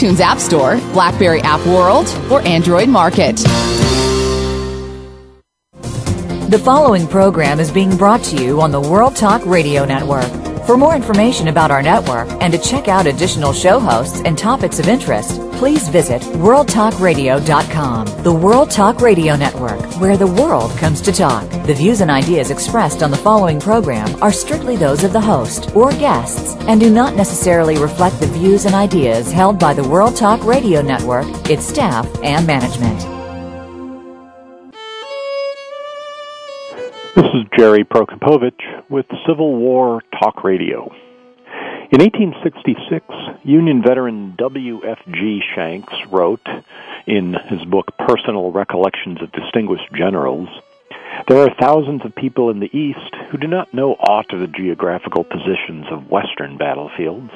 iTunes App Store, Blackberry App World, or Android Market. The following program is being brought to you on the World Talk Radio Network. For more information about our network and to check out additional show hosts and topics of interest, please visit worldtalkradio.com. The World Talk Radio Network, where the world comes to talk. The views and ideas expressed on the following program are strictly those of the host or guests and do not necessarily reflect the views and ideas held by the World Talk Radio Network, its staff, and management. This is Jerry Prokopowicz with Civil War Talk Radio. In 1866, Union veteran W.F.G. Shanks wrote in his book Personal Recollections of Distinguished Generals There are thousands of people in the East who do not know aught of the geographical positions of Western battlefields.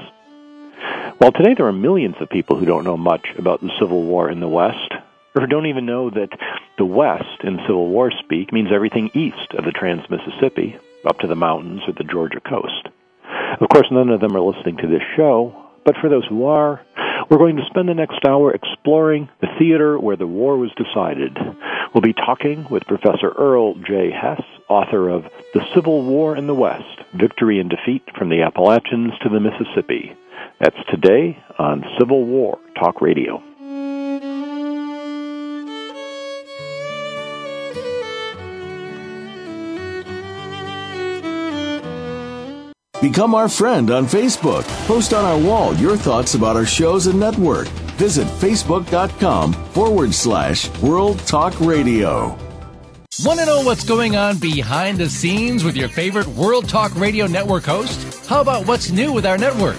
While today there are millions of people who don't know much about the Civil War in the West, or don't even know that the West in Civil War speak means everything east of the Trans Mississippi, up to the mountains or the Georgia coast. Of course, none of them are listening to this show, but for those who are, we're going to spend the next hour exploring the theater where the war was decided. We'll be talking with Professor Earl J. Hess, author of The Civil War in the West Victory and Defeat from the Appalachians to the Mississippi. That's today on Civil War Talk Radio. Become our friend on Facebook. Post on our wall your thoughts about our shows and network. Visit facebook.com forward slash World Talk Radio. Want to know what's going on behind the scenes with your favorite World Talk Radio Network host? How about what's new with our network?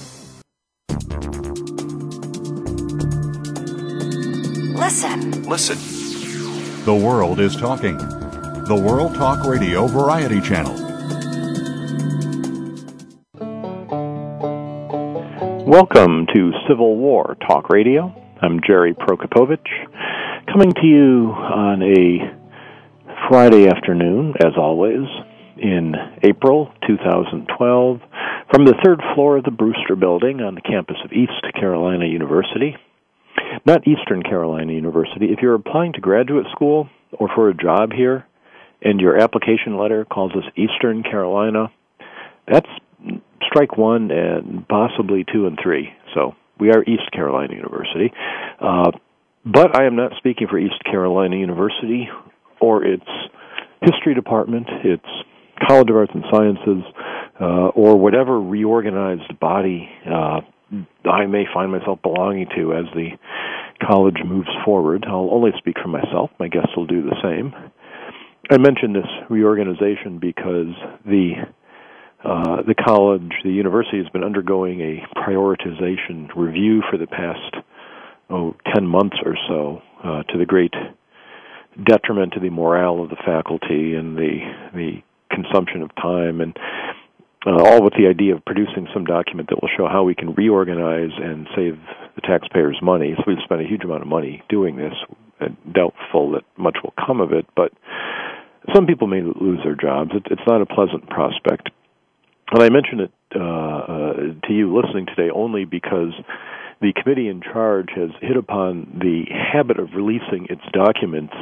Listen. Listen. The world is talking. The World Talk Radio Variety Channel. Welcome to Civil War Talk Radio. I'm Jerry Prokopowicz, coming to you on a Friday afternoon, as always, in April 2012, from the third floor of the Brewster Building on the campus of East Carolina University not Eastern Carolina University. If you're applying to graduate school or for a job here, and your application letter calls us Eastern Carolina, that's strike one and possibly two and three. So we are East Carolina University. Uh, but I am not speaking for East Carolina University or its history department, its College of Arts and Sciences, uh, or whatever reorganized body uh, I may find myself belonging to as the college moves forward. I'll only speak for myself. My guests will do the same. I mention this reorganization because the uh, the college, the university, has been undergoing a prioritization review for the past oh ten months or so, uh, to the great detriment to the morale of the faculty and the the consumption of time and uh, all with the idea of producing some document that will show how we can reorganize and save the taxpayers money. So we've spent a huge amount of money doing this. And doubtful that much will come of it, but some people may lose their jobs. It, it's not a pleasant prospect. And I mention it uh, uh, to you listening today only because the committee in charge has hit upon the habit of releasing its documents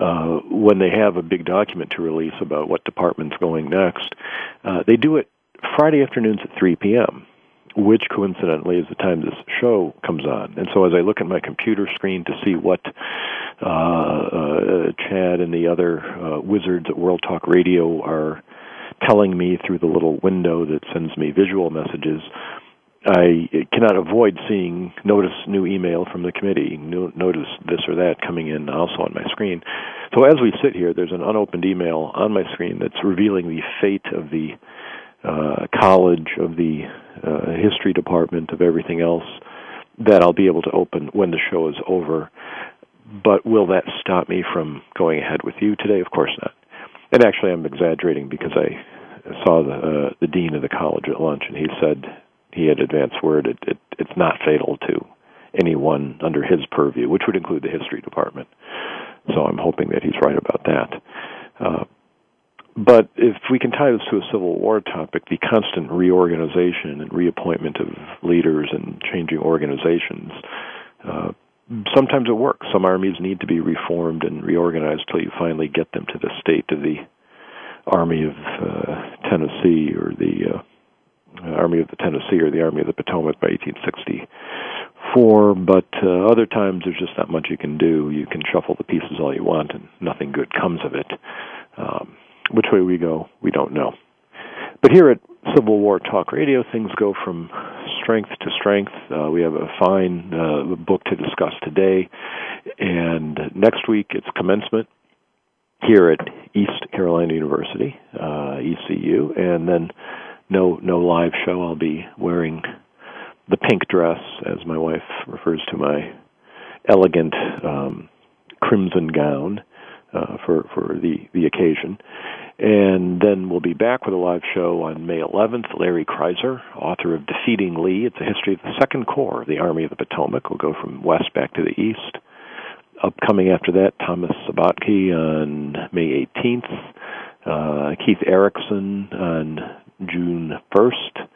uh, when they have a big document to release about what department's going next. Uh, they do it Friday afternoons at 3 p.m., which coincidentally is the time this show comes on. And so as I look at my computer screen to see what uh, uh, Chad and the other uh, wizards at World Talk Radio are telling me through the little window that sends me visual messages, I cannot avoid seeing notice new email from the committee, new, notice this or that coming in also on my screen. So as we sit here, there's an unopened email on my screen that's revealing the fate of the uh, college, of the uh, history department, of everything else that I'll be able to open when the show is over. but will that stop me from going ahead with you today? Of course not. And actually, I'm exaggerating because I saw the uh, the dean of the college at lunch, and he said he had advance word it, it it's not fatal to anyone under his purview, which would include the history department. So I'm hoping that he's right about that. Uh, but if we can tie this to a Civil War topic, the constant reorganization and reappointment of leaders and changing organizations, uh, sometimes it works. Some armies need to be reformed and reorganized till you finally get them to the state of the Army of uh, Tennessee or the uh, Army of the Tennessee or the Army of the Potomac by 1864. But uh, other times there's just not much you can do. You can shuffle the pieces all you want, and nothing good comes of it. Um, which way we go, we don't know. But here at Civil War Talk Radio, things go from strength to strength. Uh, we have a fine uh, book to discuss today, and next week it's commencement here at East Carolina University, uh, ECU, and then no no live show. I'll be wearing the pink dress, as my wife refers to my elegant um, crimson gown uh, for for the the occasion. And then we'll be back with a live show on May 11th. Larry Kreiser, author of Defeating Lee, it's a history of the Second Corps of the Army of the Potomac. We'll go from west back to the east. Upcoming after that, Thomas Sabatke on May 18th. Uh, Keith Erickson on June 1st.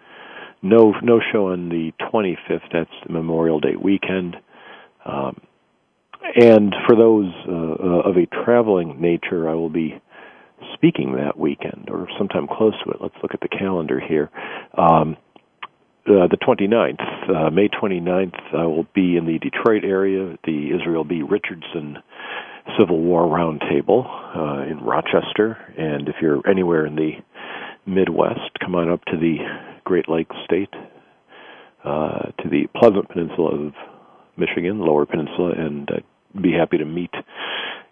No, no show on the 25th. That's Memorial Day weekend. Um, and for those uh, of a traveling nature, I will be speaking that weekend or sometime close to it. Let's look at the calendar here. Um, uh, the 29th, uh, May 29th, I will be in the Detroit area at the Israel B. Richardson Civil War Roundtable uh, in Rochester. And if you're anywhere in the Midwest, come on up to the Great Lakes State, uh, to the Pleasant Peninsula of Michigan, Lower Peninsula, and I'd be happy to meet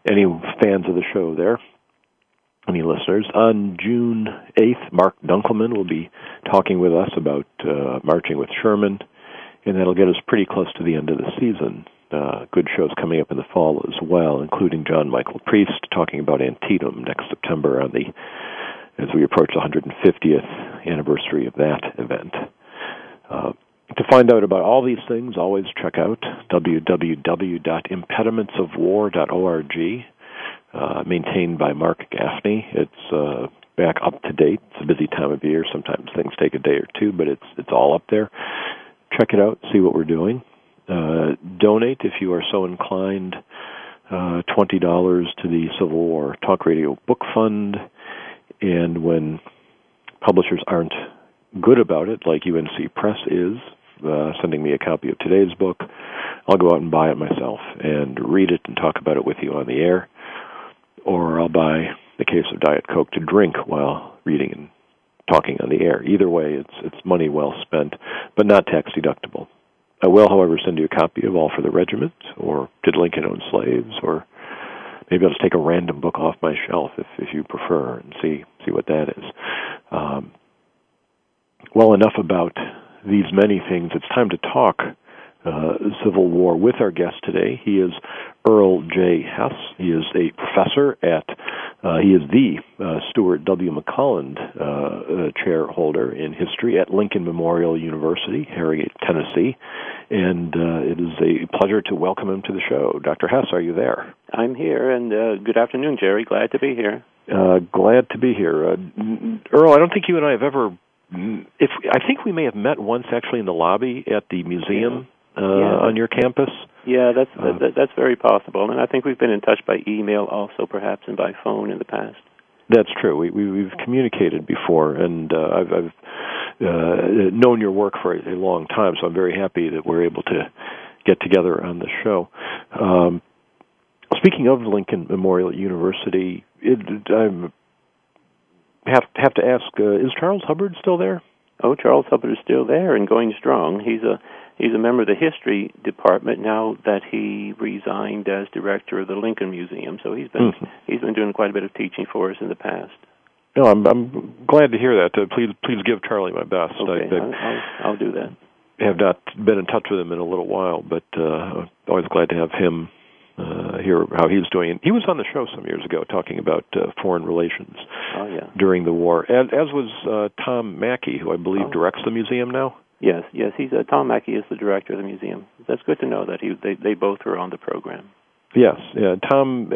any fans of the show there any listeners. On June 8th, Mark Dunkelman will be talking with us about uh, marching with Sherman, and that'll get us pretty close to the end of the season. Uh, good shows coming up in the fall as well, including John Michael Priest talking about Antietam next September on the as we approach the 150th anniversary of that event. Uh, to find out about all these things, always check out www.impedimentsofwar.org uh, maintained by Mark Gaffney. It's uh, back up to date. It's a busy time of year. Sometimes things take a day or two, but it's it's all up there. Check it out. See what we're doing. Uh, donate if you are so inclined. Uh, Twenty dollars to the Civil War Talk Radio Book Fund, and when publishers aren't good about it, like UNC Press is, uh, sending me a copy of today's book, I'll go out and buy it myself and read it and talk about it with you on the air or I'll buy a case of Diet Coke to drink while reading and talking on the air. Either way, it's it's money well spent, but not tax deductible. I will, however, send you a copy of All for the Regiment, or Did Lincoln Own Slaves, or maybe I'll just take a random book off my shelf if if you prefer and see see what that is. Um, well, enough about these many things. It's time to talk uh, Civil War with our guest today. He is Earl J. Hess. He is a professor at, uh, he is the uh, Stewart W. McClelland uh, uh, chair holder in history at Lincoln Memorial University, Harrogate, Tennessee. And uh, it is a pleasure to welcome him to the show. Dr. Hess, are you there? I'm here, and good afternoon, Jerry. Glad to be here. glad to be here. Earl, I don't think you and I have ever if I think we may have met once actually in the lobby at the museum uh, yeah. on your campus. Yeah, that's uh, that, that's very possible, and I think we've been in touch by email also, perhaps, and by phone in the past. That's true. We, we we've communicated before, and uh, I've, I've uh, known your work for a, long time, so I'm very happy that we're able to get together on the show. Um, speaking of Lincoln Memorial University, it, I have have to ask: uh, Is Charles Hubbard still there? Oh, Charles Hubbard is still there and going strong. He's a He's a member of the history department now that he resigned as director of the Lincoln Museum. So he's been mm-hmm. he's been doing quite a bit of teaching for us in the past. No, I'm I'm glad to hear that. Uh, please please give Charlie my best. Okay, I, will I'll, I'll do that. Have not been in touch with him in a little while, but uh, always glad to have him uh, hear how he was doing. He was on the show some years ago talking about uh, foreign relations oh, yeah. during the war, as, as was uh, Tom Mackey, who I believe Oh. directs the museum now. Yes, yes. He's uh, Tom Mackey is the director of the museum. That's good to know that he they they both were on the program. Yes, yeah. Tom,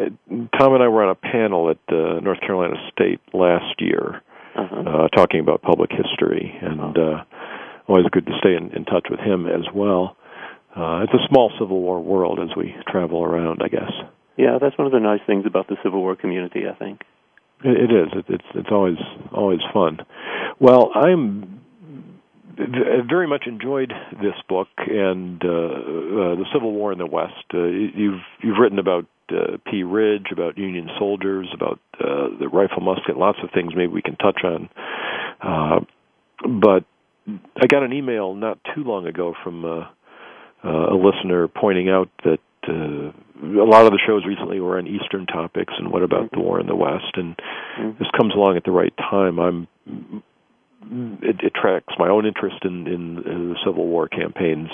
Tom and I were on a panel at uh, North Carolina State last year, Uh-huh. uh, talking about public history, and uh, always good to stay in, in touch with him as well. Uh, it's a small Civil War world as we travel around, I guess. Yeah, that's one of the nice things about the Civil War community. I think. It, it is. It, it's it's always always fun. Well, I'm very much enjoyed this book and uh, uh, the Civil War in the West. Uh, you've you've written about uh, Pea Ridge, about Union soldiers, about uh, the rifle musket, lots of things maybe we can touch on. Uh, but I got an email not too long ago from uh, uh, a listener pointing out that uh, a lot of the shows recently were on Eastern topics and what about the war in the West, and Mhm. this comes along at the right time. I'm it, it tracks my own interest in, in, in the Civil War campaigns.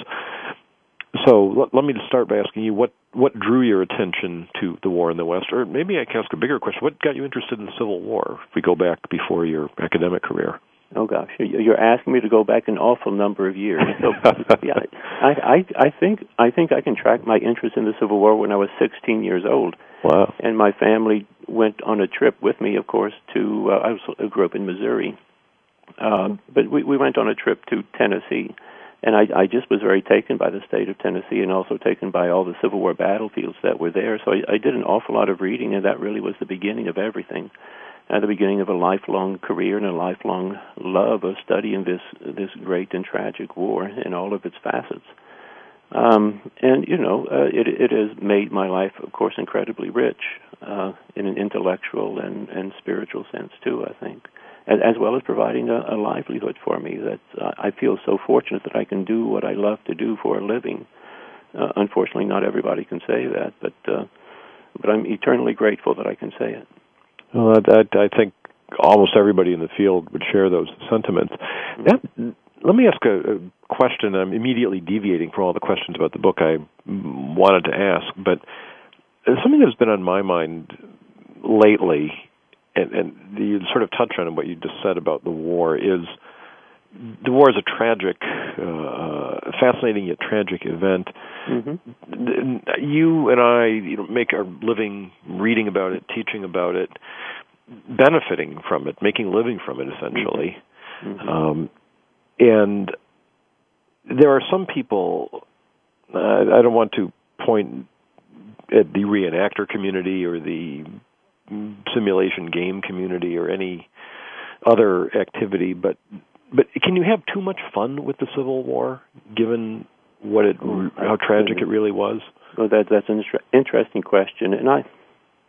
So let, let me just start by asking you what what drew your attention to the war in the West, or maybe I can ask a bigger question: What got you interested in the Civil War? If we go back before your academic career. Oh gosh, you- you're asking me to go back an awful number of years. So, yeah, I, I I think I think I can track my interest in the Civil War when I was 16 years old, Wow. and my family went on a trip with me, of course, to uh, I, was, I grew up in Missouri, uh, but we we went on a trip to Tennessee, and I I just was very taken by the state of Tennessee, and also taken by all the Civil War battlefields that were there. So I, I did an awful lot of reading, and that really was the beginning of everything at the beginning of a lifelong career and a lifelong love of studying this this great and tragic war in all of its facets. Um, and you know, uh, it it has made my life, of course, incredibly rich uh, in an intellectual and and spiritual sense too. I think, as, as well as providing a, a livelihood for me. That uh, I feel so fortunate that I can do what I love to do for a living. Uh, unfortunately, not everybody can say that, but uh, but I'm eternally grateful that I can say it. Well, I, I, think almost everybody in the field would share those sentiments. That, let me ask a, a question. I'm immediately deviating from all the questions about the book I wanted to ask, but something that's been on my mind lately, and, and you sort of touched on what you just said about the war, is the war is a tragic, uh, fascinating yet tragic event. Mm-hmm. You and I, you know, make our living reading about it, teaching about it, benefiting from it, making a living from it, essentially. Mm-hmm. Um, and there are some people. Uh, I don't want to point at the reenactor community or the simulation game community or any other activity, but but can you have too much fun with the Civil War, given what it how tragic it really was? Well, that that's an inter- interesting question, and I,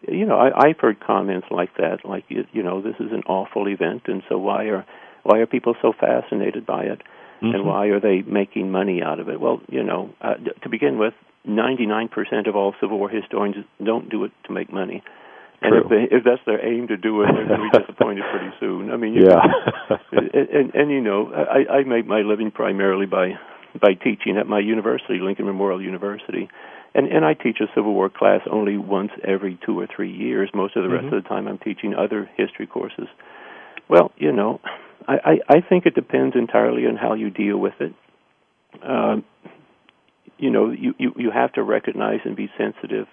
you know, I, I've heard comments like that, like you, you know, this is an awful event, and so why are why are people so fascinated by it, Mhm. and why are they making money out of it? Well, you know, uh, to begin with, 99% of all Civil War historians don't do it to make money. And True. if they, if that's their aim to do it, they're going to be disappointed pretty soon. I mean, Yeah. and, and, and you know, I, I make my living primarily by by teaching at my university, Lincoln Memorial University, and and I teach a Civil War class only once every two or three years. Most of the rest Mhm. of the time, I'm teaching other history courses. Well, you know, I, I, I think it depends entirely on how you deal with it. Um, you know, you, you you have to recognize and be sensitive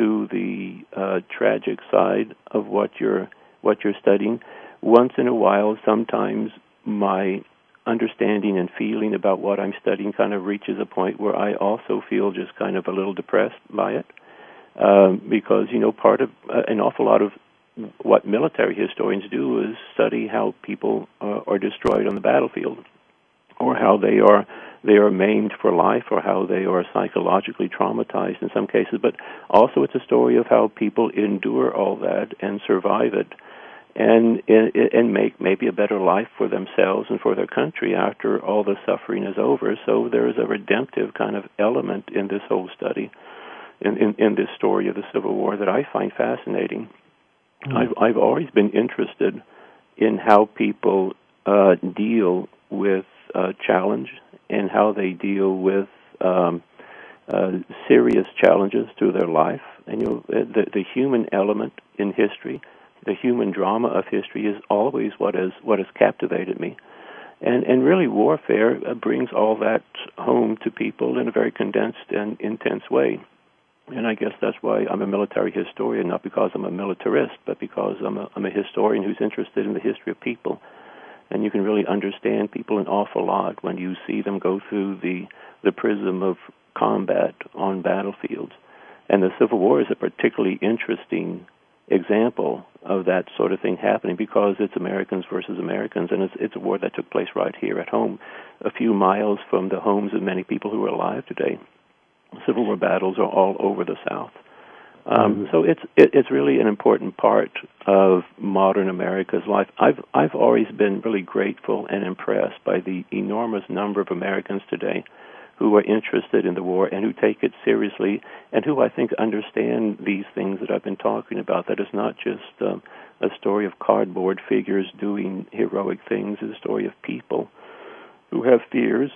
to the uh, tragic side of what you're what you're studying. Once in a while, sometimes my understanding and feeling about what I'm studying kind of reaches a point where I also feel just kind of a little depressed by it, um, because you know part of uh, an awful lot of what military historians do is study how people uh, are destroyed on the battlefield, or how they are they are maimed for life, or how they are psychologically traumatized in some cases. But also, it's a story of how people endure all that and survive it, and and make maybe a better life for themselves and for their country after all the suffering is over. So there is a redemptive kind of element in this whole study, in in, in this story of the Civil War that I find fascinating. I've I've always been interested in how people uh, deal with uh, challenge and how they deal with um, uh, serious challenges to their life, and you know the the human element in history, the human drama of history is always what has what has captivated me, and and really warfare uh, brings all that home to people in a very condensed and intense way. And I guess that's why I'm a military historian, not because I'm a militarist, but because I'm a, I'm a historian who's interested in the history of people. And you can really understand people an awful lot when you see them go through the the prism of combat on battlefields. And the Civil War is a particularly interesting example of that sort of thing happening because it's Americans versus Americans, and it's, it's a war that took place right here at home, a few miles from the homes of many people who are alive today. Civil War battles are all over the South. Um, mm-hmm. So it's it, it's really an important part of modern America's life. I've I've always been really grateful and impressed by the enormous number of Americans today who are interested in the war and who take it seriously and who I think understand these things that I've been talking about. That it's not just um, a story of cardboard figures doing heroic things. It's a story of people who have fears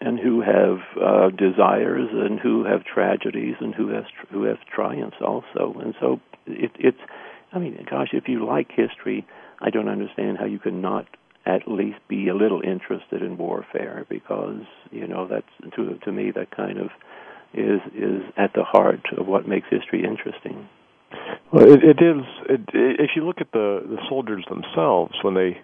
and who have uh, desires and who have tragedies and who has who have triumphs also. And so it, it's, I mean, gosh, if you like history, I don't understand how you can not at least be a little interested in warfare because you know that's to to me that kind of is is at the heart of what makes history interesting. Well, it, it is. It, if you look at the the soldiers themselves when they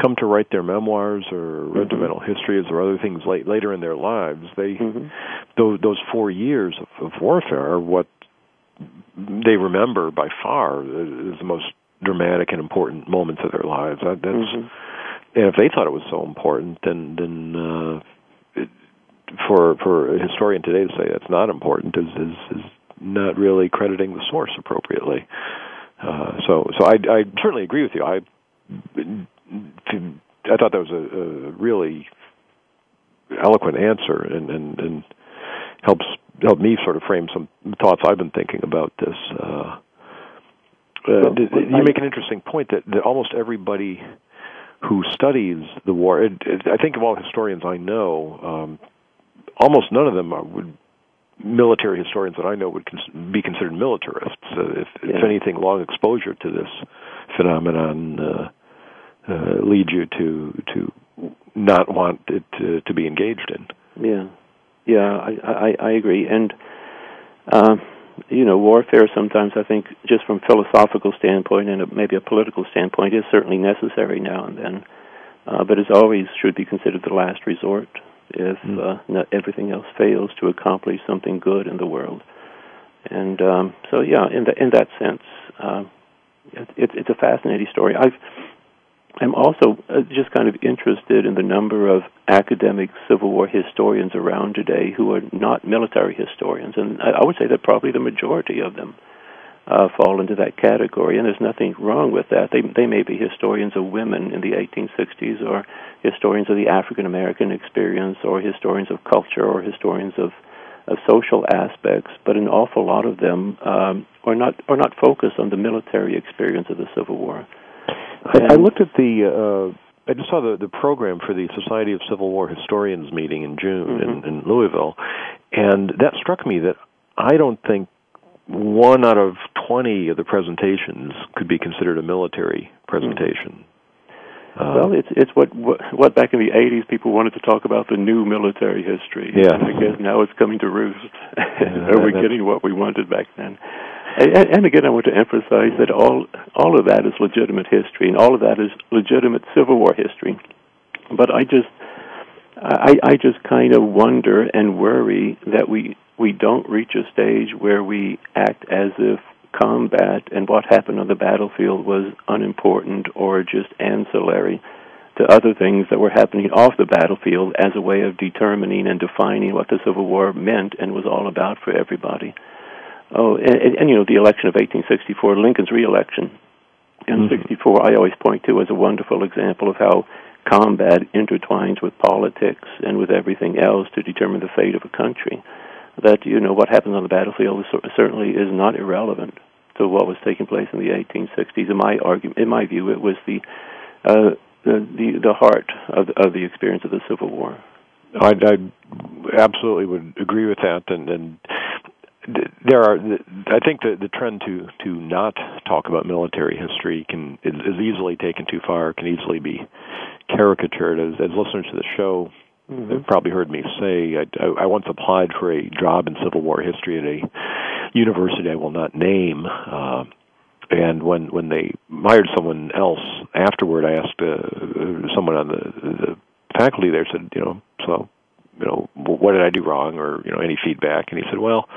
come to write their memoirs or mm-hmm. regimental histories or other things late, later in their lives, they mm-hmm. those those four years of, of warfare are what they remember by far as the most dramatic and important moments of their lives. That, that's mm-hmm and if they thought it was so important, then then uh, it, for for a historian today to say that's not important is is, is not really crediting the source appropriately. Uh, so so I, I certainly agree with you. I I thought that was a, a really eloquent answer and and and helps help me sort of frame some thoughts I've been thinking about this. Uh, uh, you make an interesting point that, that almost everybody who studies the war. It, it, I think of all historians I know, um, almost none of them are, would military historians that I know would cons- be considered militarists. Uh, if, yeah. if anything, long exposure to this phenomenon uh, uh, leads you to to not want it to, to be engaged in. Yeah, yeah, I I, I agree, and. Uh, you know, warfare sometimes I think just from philosophical standpoint and maybe a political standpoint is certainly necessary now and then, uh, but as always should be considered the last resort if mm. uh, not everything else fails to accomplish something good in the world. And um, so, yeah, in, the, in that sense, uh, it, it, it's a fascinating story. I've I'm also uh, just kind of interested in the number of academic Civil War historians around today who are not military historians, and I would say that probably the majority of them uh, fall into that category. And there's nothing wrong with that. They they may be historians of women in the 1860s, or historians of the African American experience, or historians of culture, or historians of of social aspects, but an awful lot of them um, are not are not focused on the military experience of the Civil War. I, I looked at the. Uh, I just saw the the program for the Society of Civil War Historians meeting in June mm-hmm. in, in Louisville, and that struck me that I don't think one out of twenty of the presentations could be considered a military presentation. Uh, well, it's it's what, what what back in the '80s people wanted to talk about the new military history. Yeah, and I guess now it's coming to roost. Yeah, Are we getting what we wanted back then? And, and again, I want to emphasize that all all of that is legitimate history, and all of that is legitimate Civil War history. But I just I, I just kind of wonder and worry that we we don't reach a stage where we act as if combat and what happened on the battlefield was unimportant or just ancillary to other things that were happening off the battlefield as a way of determining and defining what the Civil War meant and was all about for everybody. Oh, and, and you know the election of 1864, Lincoln's reelection in mm-hmm. 64, I always point to as a wonderful example of how combat intertwines with politics and with everything else to determine the fate of a country. That you know what happens on the battlefield is, certainly is not irrelevant to what was taking place in the 1860s. In my argument, in my view, it was the uh, the, the the heart of of the experience of the Civil War. I, I absolutely would agree with that, and, and there are. I think the the trend to to not talk about military history can is, is easily taken too far. Can easily be caricatured. As, as listeners to the show mm-hmm. have probably heard me say, I, I, I once applied for a job in Civil War history at a university I will not name. Uh, and when when they hired someone else afterward, I asked uh, someone on the, the faculty there said, you know, so you know, what did I do wrong, or you know, any feedback? And he said, well,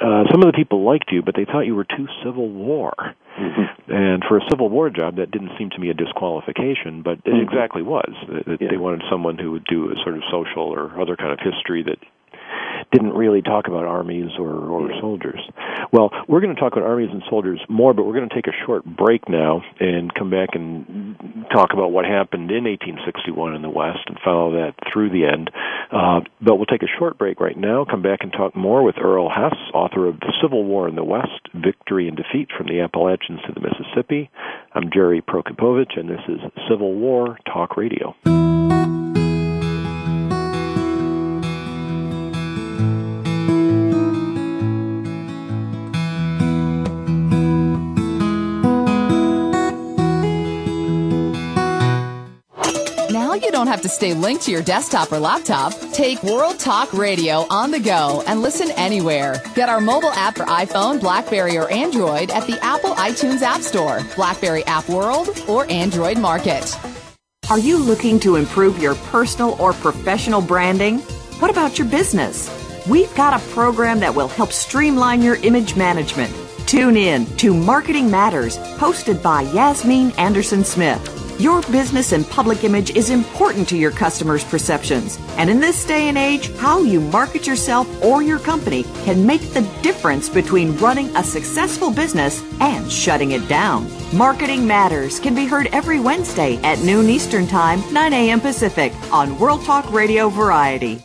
uh, some of the people liked you, but they thought you were too Civil War. Mm-hmm. And for a Civil War job, that didn't seem to me a disqualification, but it mm-hmm. exactly was. That yeah. They wanted someone who would do a sort of social or other kind of history that didn't really talk about armies or, or soldiers. Well, we're going to talk about armies and soldiers more, but we're going to take a short break now and come back and talk about what happened in 1861 in the West and follow that through the end. Uh, but we'll take a short break right now, come back and talk more with Earl Hess, author of The Civil War in the West, Victory and Defeat from the Appalachians to the Mississippi. I'm Jerry Prokopowicz, and this is Civil War Talk Radio. You don't have to stay linked to your desktop or laptop. Take World Talk Radio on the go and listen anywhere. Get our mobile app for iPhone, Blackberry, or Android at the Apple iTunes App Store, Blackberry App World, or Android Market. Are you looking to improve your personal or professional branding? What about your business? We've got a program that will help streamline your image management. Tune in to Marketing Matters, hosted by Yasmin Anderson Smith. Your business and public image is important to your customers' perceptions. And in this day and age, how you market yourself or your company can make the difference between running a successful business and shutting it down. Marketing Matters can be heard every Wednesday at noon Eastern Time, 9 a.m. Pacific on World Talk Radio Variety.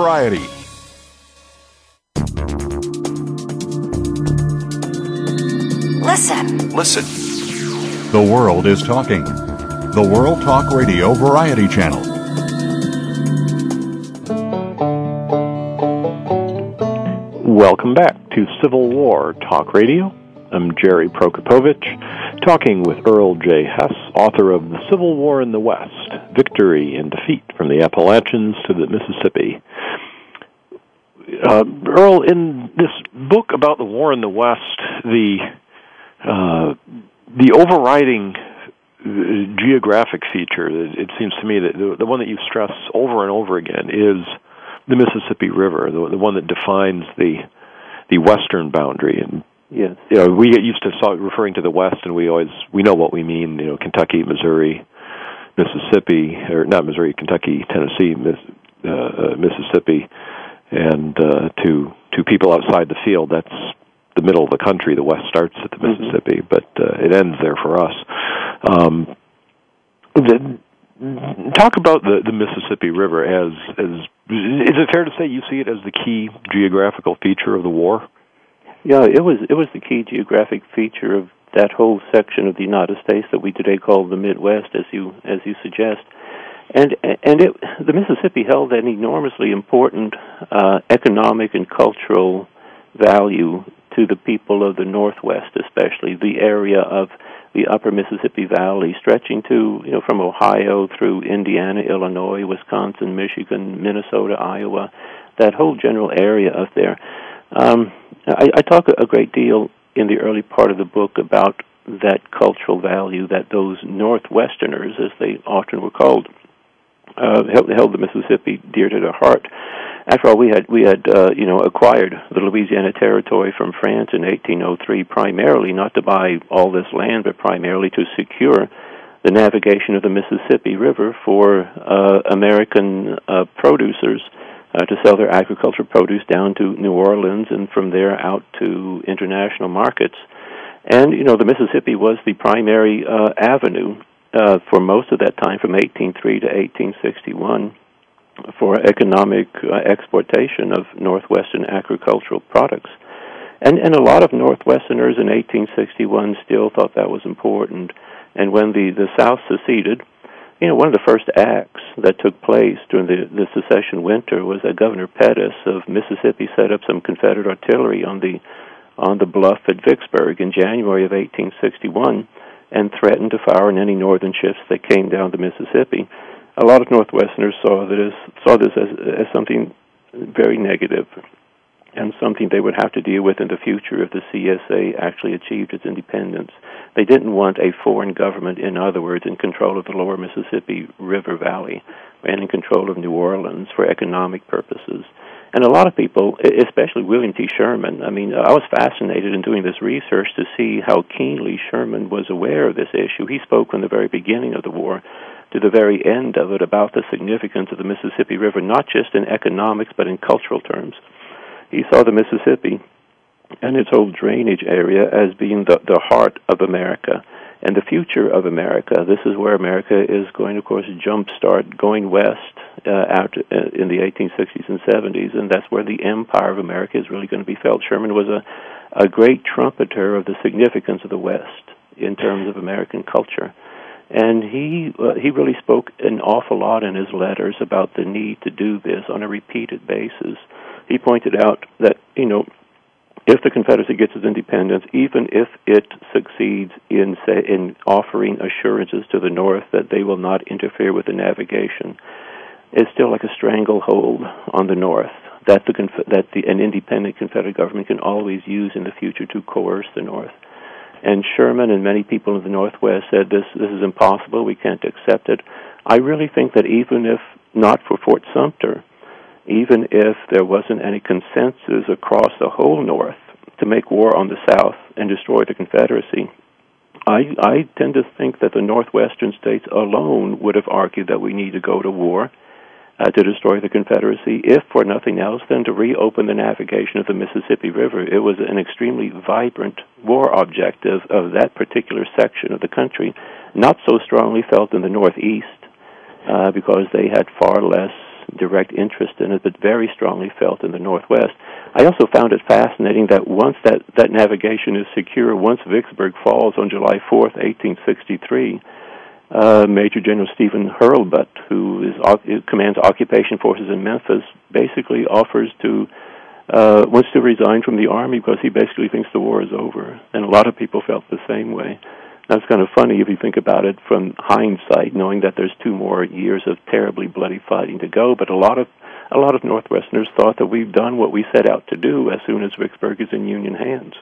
Variety. Listen. Listen. The world is talking. The World Talk Radio Variety Channel. Welcome back to Civil War Talk Radio. I'm Jerry Prokopowicz, talking with Earl J. Hess, author of The Civil War in the West Victory and Defeat from the Appalachians to the Mississippi. Uh, Earl, in this book about the war in the West, the uh, the overriding uh, geographic feature, it seems to me that the, the one that you stress over and over again is the Mississippi River, the, the one that defines the the western boundary. And yes, you know, we get used to referring to the West, and we always we know what we mean. You know, Kentucky, Missouri, Mississippi, or not Missouri, Kentucky, Tennessee, Miss, uh, uh, Mississippi, and uh, to to people outside the field, that's the middle of the country. The West starts at the mm-hmm. Mississippi, but uh, it ends there for us. Um, the, talk about the the Mississippi River as as is it fair to say you see it as the key geographical feature of the war? Yeah, it was it was the key geographic feature of that whole section of the United States that we today call the Midwest, as you as you suggest. And and it, the Mississippi held an enormously important uh, economic and cultural value to the people of the Northwest, especially the area of the upper Mississippi Valley, stretching to, you know, from Ohio through Indiana, Illinois, Wisconsin, Michigan, Minnesota, Iowa, that whole general area up there. Um, I, I talk a great deal in the early part of the book about that cultural value that those Northwesterners, as they often were called, uh, held, held the Mississippi dear to their heart after all, we had we had uh, you know acquired the Louisiana Territory from France in 1803, primarily not to buy all this land, but primarily to secure the navigation of the Mississippi River for uh, American uh, producers uh, to sell their agricultural produce down to New Orleans and from there out to international markets. And you know, the Mississippi was the primary uh, avenue uh, for most of that time, from 1803 to 1861, for economic uh, exportation of northwestern agricultural products. And and a lot of Northwesterners in 1861 still thought that was important. And when the the South seceded, you know, one of the first acts that took place during the, the secession winter was that Governor Pettus of Mississippi set up some Confederate artillery on the on the bluff at Vicksburg in January of 1861 and threatened to fire on any northern ships that came down the Mississippi. A lot of Northwesterners saw this saw this as, as something very negative and something they would have to deal with in the future if the CSA actually achieved its independence. They didn't want a foreign government, in other words, in control of the lower Mississippi River Valley and in control of New Orleans for economic purposes. And a lot of people, especially William T. Sherman, I mean, I was fascinated in doing this research to see how keenly Sherman was aware of this issue. He spoke from the very beginning of the war to the very end of it about the significance of the Mississippi River, not just in economics, but in cultural terms. He saw the Mississippi and its whole drainage area as being the, the heart of America and the future of America. This is where America is going, of course, jumpstart going west uh, out uh, in the 1860s and 70s, and that's where the empire of America is really going to be felt. Sherman was a, a great trumpeter of the significance of the West in terms of American culture. And he uh, he really spoke an awful lot in his letters about the need to do this on a repeated basis he pointed out that you know if the Confederacy gets its independence, even if it succeeds in say, in offering assurances to the North that they will not interfere with the navigation, it's still like a stranglehold on the North that the that the an independent Confederate government can always use in the future to coerce the North. And Sherman and many people in the Northwest said this this is impossible. We can't accept it. I really think that even if not for Fort Sumter, even if there wasn't any consensus across the whole North to make war on the South and destroy the Confederacy, I, I tend to think that the Northwestern states alone would have argued that we need to go to war uh, to destroy the Confederacy, if for nothing else than to reopen the navigation of the Mississippi River. It was an extremely vibrant war objective of that particular section of the country, not so strongly felt in the Northeast uh, because they had far less direct interest in it, but very strongly felt in the Northwest. I also found it fascinating that once that, that navigation is secure, once Vicksburg falls on July 4th, 1863, uh, Major General Stephen Hurlbut, who is, commands occupation forces in Memphis, basically offers to uh, wants to resign from the army because he basically thinks the war is over, and a lot of people felt the same way. That's kind of funny if you think about it from hindsight, knowing that there's two more years of terribly bloody fighting to go. But a lot of a lot of Northwesterners thought that we've done what we set out to do as soon as Vicksburg is in Union hands.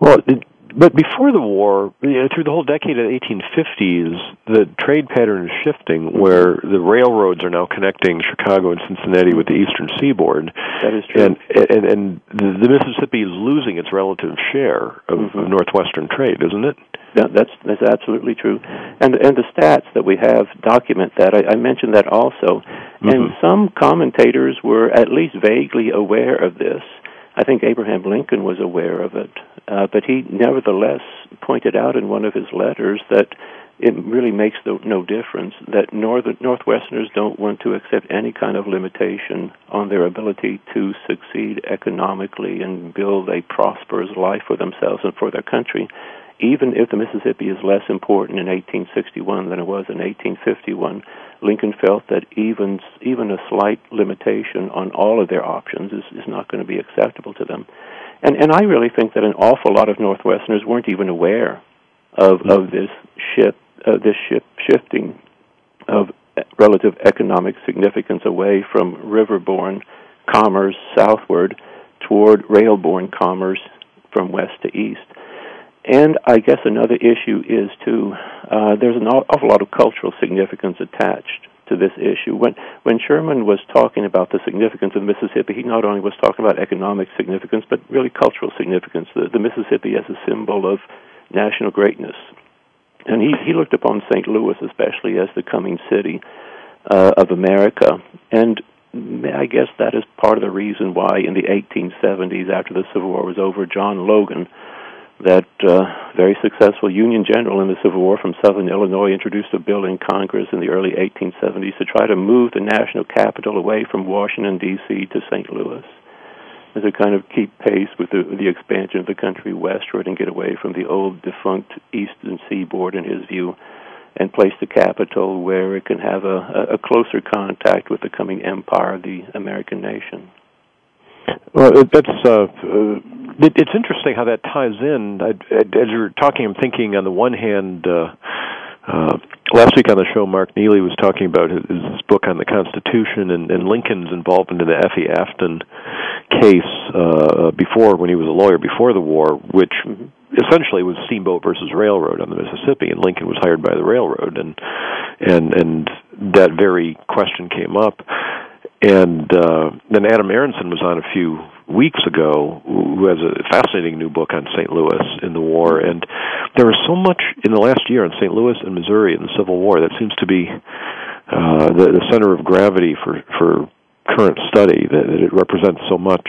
Well, it, but before the war, you know, through the whole decade of the 1850s, the trade pattern is shifting, where the railroads are now connecting Chicago and Cincinnati with the eastern seaboard. That is true. And and, and the Mississippi is losing its relative share of, mm-hmm. of northwestern trade, isn't it? That's that's absolutely true, and and the stats that we have document that. I, I mentioned that also, mm-hmm. and some commentators were at least vaguely aware of this. I think Abraham Lincoln was aware of it, uh, but he nevertheless pointed out in one of his letters that it really makes no, no difference that northern Northwesterners don't want to accept any kind of limitation on their ability to succeed economically and build a prosperous life for themselves and for their country even if the Mississippi is less important in 1861 than it was in 1851, Lincoln felt that even even a slight limitation on all of their options is, is not going to be acceptable to them. And and I really think that an awful lot of Northwesterners weren't even aware of of this ship uh, this ship shifting of relative economic significance away from riverborne commerce southward toward railborne commerce from west to east. And I guess another issue is too uh, there's an awful lot of cultural significance attached to this issue. When when Sherman was talking about the significance of Mississippi, he not only was talking about economic significance, but really cultural significance. The, the Mississippi as a symbol of national greatness. and he he looked upon St. Louis especially as the coming city uh, of America, and I guess that is part of the reason why in the 1870s, after the Civil War was over, John Logan, that uh, very successful Union general in the Civil War from Southern Illinois, introduced a bill in Congress in the early 1870s to try to move the national capital away from Washington D.C. to St. Louis, as a kind of keep pace with the, the expansion of the country westward and get away from the old defunct eastern seaboard, in his view and place the capital where it can have a, a closer contact with the coming empire of the American nation. Well, that's uh, uh, it's interesting how that ties in. I, as you're talking, I'm thinking on the one hand, uh, uh, last week on the show, Mark Neely was talking about his, his book on the Constitution and, and Lincoln's involvement in the Effie Afton case uh, before, when he was a lawyer before the war, which mm-hmm essentially was steamboat versus railroad on the Mississippi, and Lincoln was hired by the railroad, and and and that very question came up. And uh, then Adam Arenson was on a few weeks ago, who has a fascinating new book on St. Louis in the war. And there was so much in the last year on St. Louis and Missouri in the Civil War that seems to be uh, the, the center of gravity for for current study. That, that it represents so much.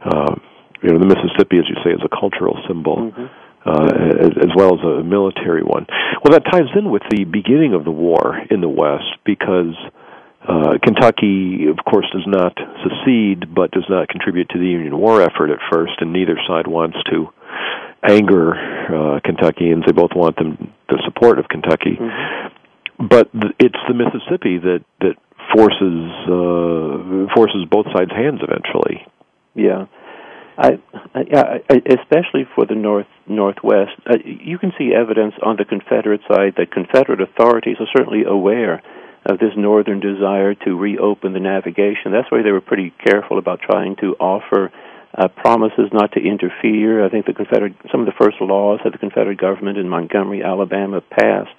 Uh, you know, the Mississippi, as you say, is a cultural symbol. Mm-hmm. Uh, as, as well as a military one. Well, that ties in with the beginning of the war in the West because uh, Kentucky, of course, does not secede, but does not contribute to the Union war effort at first, and neither side wants to anger uh, Kentuckians. They both want them the support of Kentucky, mm-hmm. but th- it's the Mississippi that that forces uh, forces both sides' hands eventually. Yeah. I, I, especially for the north northwest, uh, you can see evidence on the Confederate side that Confederate authorities are certainly aware of this northern desire to reopen the navigation. That's why they were pretty careful about trying to offer uh, promises not to interfere. I think the Confederate some of the first laws that the Confederate government in Montgomery, Alabama, passed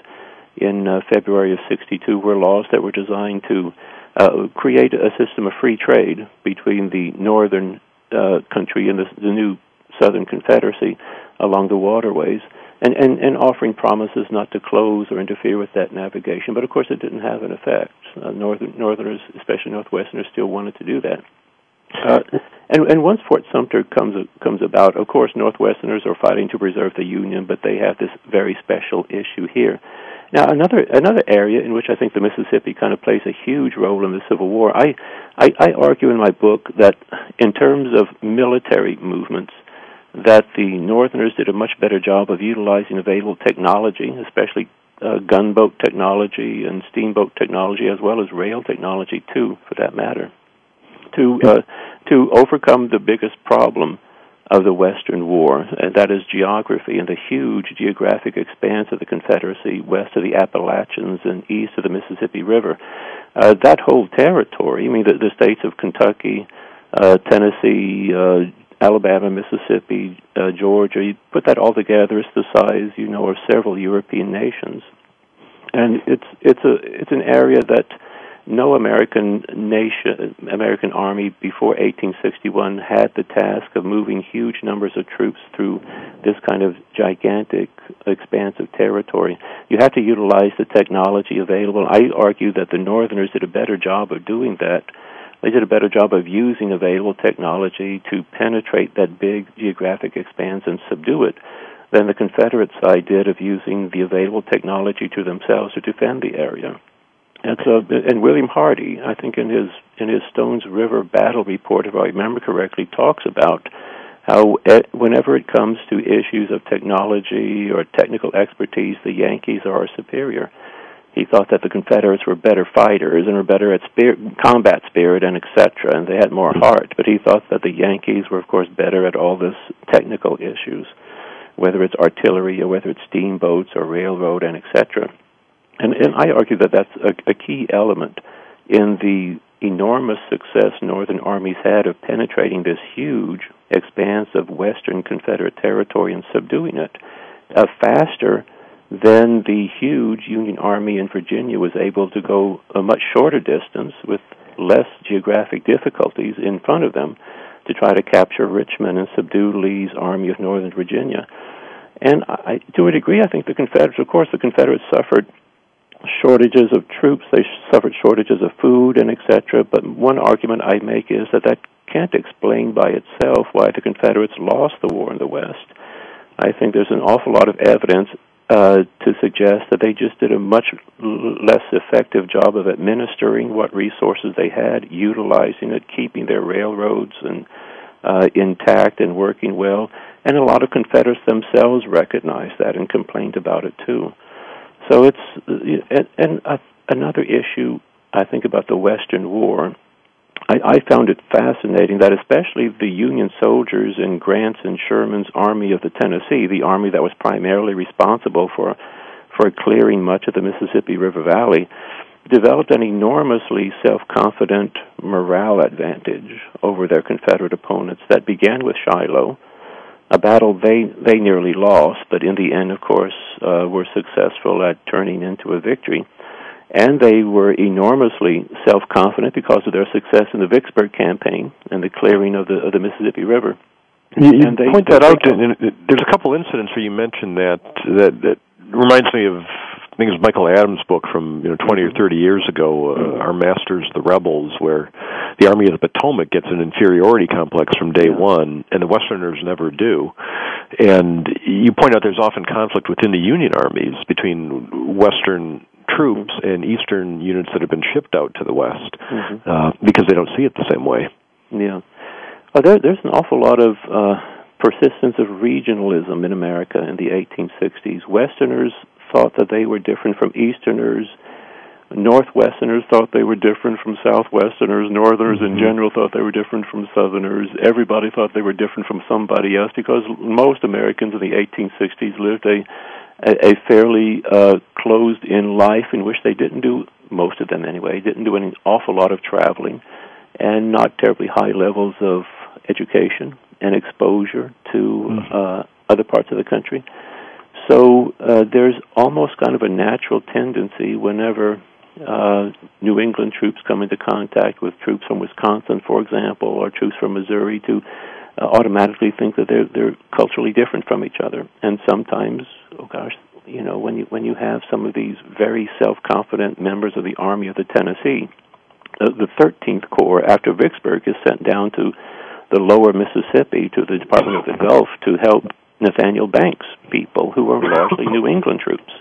in uh, February of '62 were laws that were designed to uh, create a system of free trade between the northern uh, country and the, the new Southern Confederacy along the waterways, and, and, and offering promises not to close or interfere with that navigation. But of course, it didn't have an effect. Uh, Northern, Northerners, especially Northwesterners, still wanted to do that. Uh, and, and once Fort Sumter comes comes about, of course, Northwesterners are fighting to preserve the Union, but they have this very special issue here. Now, another another area in which I think the Mississippi kind of plays a huge role in the Civil War, I, I, I argue in my book that in terms of military movements, that the Northerners did a much better job of utilizing available technology, especially uh, gunboat technology and steamboat technology, as well as rail technology too, for that matter, to uh, to overcome the biggest problem of the Western War, and that is geography and the huge geographic expanse of the Confederacy west of the Appalachians and east of the Mississippi River. Uh, that whole territory, I mean, the, the states of Kentucky, uh, Tennessee, uh, Alabama, Mississippi, uh, Georgia, you put that all together, it's the size, you know, of several European nations. And it's it's a it's an area that no American nation, American army before 1861 had the task of moving huge numbers of troops through this kind of gigantic, expansive territory. You have to utilize the technology available. I argue that the Northerners did a better job of doing that. They did a better job of using available technology to penetrate that big geographic expanse and subdue it than the Confederate side did of using the available technology to themselves to defend the area. And so, and William Hardee, I think in his in his Stones River battle report, if I remember correctly, talks about how it, whenever it comes to issues of technology or technical expertise, the Yankees are superior. He thought that the Confederates were better fighters and were better at spirit, combat spirit and etc., and they had more heart. But he thought that the Yankees were, of course, better at all this technical issues, whether it's artillery or whether it's steamboats or railroad and etc. And, and I argue that that's a, a key element in the enormous success Northern armies had of penetrating this huge expanse of Western Confederate territory and subduing it uh, faster than the huge Union Army in Virginia was able to go a much shorter distance with less geographic difficulties in front of them to try to capture Richmond and subdue Lee's Army of Northern Virginia. And I, to a degree, I think the Confederates, of course, the Confederates suffered shortages of troops, they suffered shortages of food and etc. But one argument I make is that that can't explain by itself why the Confederates lost the war in the West. I think there's an awful lot of evidence uh, to suggest that they just did a much less effective job of administering what resources they had, utilizing it, keeping their railroads and uh, intact and working well. And a lot of Confederates themselves recognized that and complained about it too. So it's and, and uh, another issue I think about the Western War. I, I found it fascinating that especially the Union soldiers in Grant's and Sherman's Army of the Tennessee, the army that was primarily responsible for for clearing much of the Mississippi River Valley, developed an enormously self-confident morale advantage over their Confederate opponents that began with Shiloh a battle they they nearly lost, but in the end, of course, uh, were successful at turning into a victory. And they were enormously self-confident because of their success in the Vicksburg campaign and the clearing of the of the Mississippi River. You, you they, point that out. And there's a couple incidents where you mentioned that that that reminds me of I think it was Michael Adams' book from you know 20 or 30 years ago, uh, mm-hmm. Our Masters, the Rebels, where the Army of the Potomac gets an inferiority complex from day one, and the Westerners never do. And you point out there's often conflict within the Union armies between Western troops and Eastern units that have been shipped out to the West mm-hmm. uh, because they don't see it the same way. Yeah, uh, there, there's an awful lot of uh, persistence of regionalism in America in the 1860s. Westerners thought that they were different from Easterners. Northwesterners thought they were different from Southwesterners. Northerners mm-hmm. in general thought they were different from Southerners. Everybody thought they were different from somebody else because most Americans in the 1860s lived a a, a fairly uh, closed-in life in which they didn't do most of them anyway didn't do an awful lot of traveling, and not terribly high levels of education and exposure to mm-hmm. uh, other parts of the country. So uh, there's almost kind of a natural tendency whenever uh, New England troops come into contact with troops from Wisconsin, for example, or troops from Missouri, to uh, automatically think that they're they're culturally different from each other. And sometimes, oh gosh, you know, when you when you have some of these very self-confident members of the Army of the Tennessee, uh, the 13th Corps after Vicksburg is sent down to the lower Mississippi to the Department of the Gulf to help Nathaniel Banks people who are largely New England troops.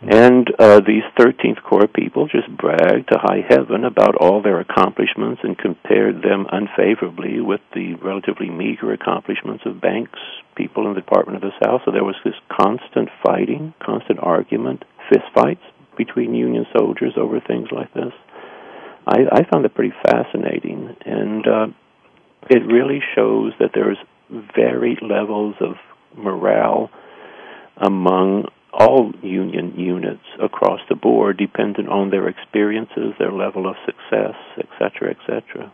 And uh, these 13th Corps people just bragged to high heaven about all their accomplishments and compared them unfavorably with the relatively meager accomplishments of Banks people in the Department of the South. So there was this constant fighting, constant argument, fistfights between Union soldiers over things like this. I, I found it pretty fascinating, and uh, it really shows that there's varied levels of morale among all union units across the board, dependent on their experiences, their level of success, et cetera, et cetera.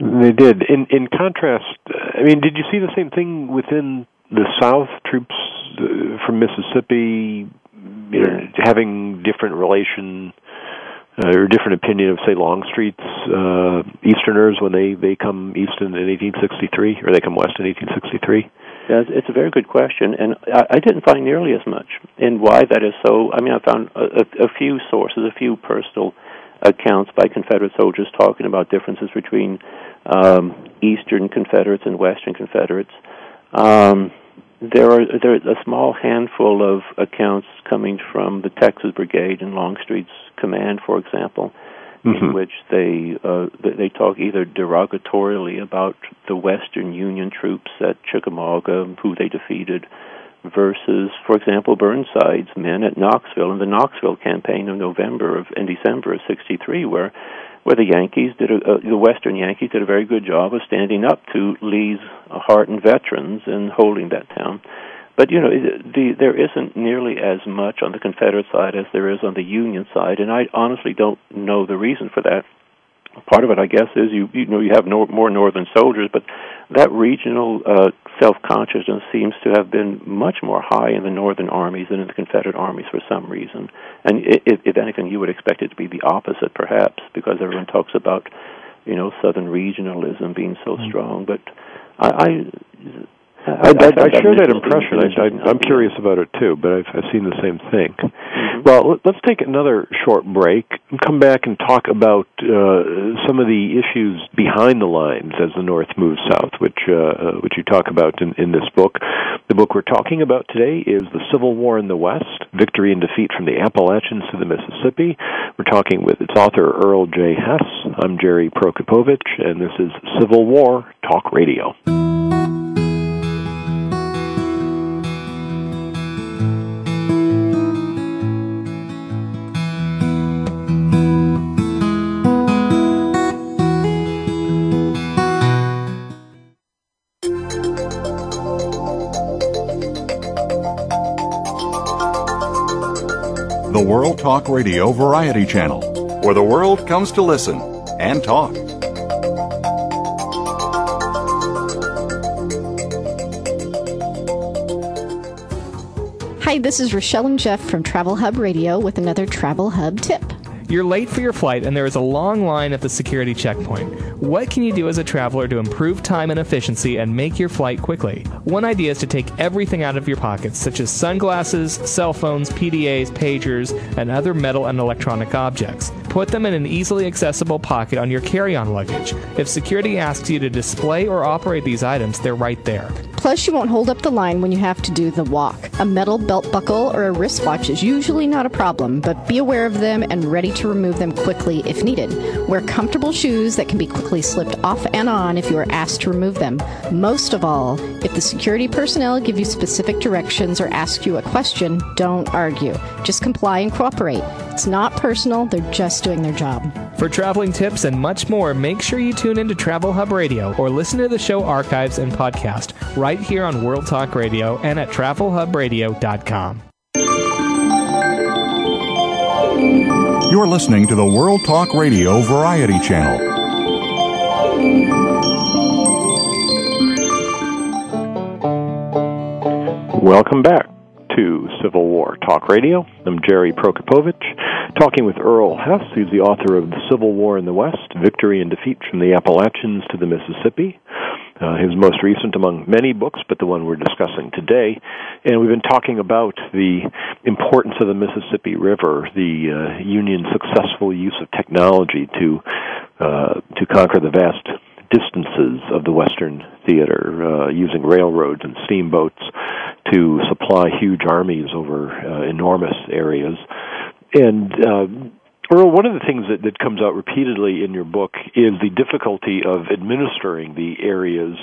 They did. In in contrast, I mean, did you see the same thing within the South? Troops uh, from Mississippi, you know, having different relation uh, or different opinion of say Longstreet's uh, Easterners when they they come east in, in 1863 or they come west in 1863? Yeah, it's a very good question, and I, I didn't find nearly as much. And why that is so? I mean, I found a, a, a few sources, a few personal accounts by Confederate soldiers talking about differences between um, Eastern Confederates and Western Confederates. Um, there are there are a small handful of accounts coming from the Texas Brigade and Longstreet's command, for example, mm-hmm. in which they uh, they talk either derogatorily about the Western Union troops at Chickamauga, who they defeated, versus, for example, Burnside's men at Knoxville in the Knoxville campaign of November of and December of '63, where where the Yankees did a, uh, the Western Yankees did a very good job of standing up to Lee's hardened veterans and holding that town. But you know, the, there isn't nearly as much on the Confederate side as there is on the Union side, and I honestly don't know the reason for that part of it, I guess, is you you know you have no, more Northern soldiers, but that regional uh, self consciousness seems to have been much more high in the Northern armies than in the Confederate armies for some reason. And if, if anything, you would expect it to be the opposite, perhaps, because everyone talks about you know Southern regionalism being so mm-hmm. strong. But I, I I, I, I, share that impression. I, am curious about it too, but I've, I've seen the same thing. Mm-hmm. Well, let's take another short break and come back and talk about uh, some of the issues behind the lines as the North moves south, which uh, uh, which you talk about in, in this book. The book we're talking about today is The Civil War in the West: Victory and Defeat from the Appalachians to the Mississippi. We're talking with its author Earl J. Hess. I'm Jerry Prokopowicz, and this is Civil War Talk Radio. Talk Radio Variety Channel, where the world comes to listen and talk. Hi, this is Rochelle and Jeff from Travel Hub Radio with another Travel Hub tip. You're late for your flight and there is a long line at the security checkpoint. What can you do as a traveler to improve time and efficiency and make your flight quickly? One idea is to take everything out of your pockets, such as sunglasses, cell phones, PDAs, pagers, and other metal and electronic objects. Put them in an easily accessible pocket on your carry on luggage. If security asks you to display or operate these items, they're right there. Plus, you won't hold up the line when you have to do the walk. A metal belt buckle or a wristwatch is usually not a problem, but be aware of them and ready to remove them quickly if needed. Wear comfortable shoes that can be quickly slipped off and on if you are asked to remove them. Most of all, if the security personnel give you specific directions or ask you a question, don't argue. Just comply and cooperate. It's not personal, they're just doing their job. For traveling tips and much more, make sure you tune into Travel Hub Radio or listen to the show archives and podcast right here on World Talk Radio and at travelhubradio.com. You're listening to the World Talk Radio Variety Channel. Welcome back to Civil War Talk Radio. I'm Jerry Prokopowicz, talking with Earl Hess, who's the author of The Civil War in the West Victory and Defeat from the Appalachians to the Mississippi. Uh, his most recent among many books, but the one we're discussing today. And we've been talking about the importance of the Mississippi River, the uh, Union's successful use of technology to uh, to conquer the vast distances of the Western theater, uh, using railroads and steamboats to supply huge armies over uh, enormous areas. And uh, Earl, one of the things that, that comes out repeatedly in your book is the difficulty of administering the areas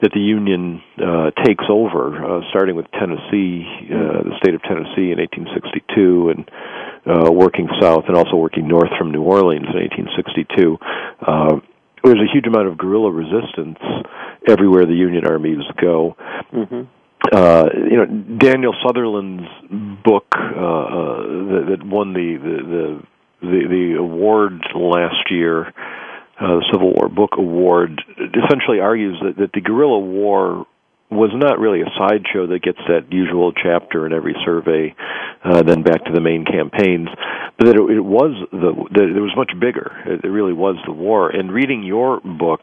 that the Union uh, takes over, uh, starting with Tennessee, uh, the state of Tennessee in 1862, and uh, working south and also working north from New Orleans in 1862. Uh, there's a huge amount of guerrilla resistance everywhere the Union armies go. Mm-hmm. Uh, you know, Daniel Sutherland's book uh, uh, that, that won the the the, the, award last year, uh, the Civil War Book Award, essentially argues that, that the guerrilla war was not really a sideshow that gets that usual chapter in every survey, uh, then back to the main campaigns, but that it, it was the that it was much bigger. It, it really was the war. And reading your book,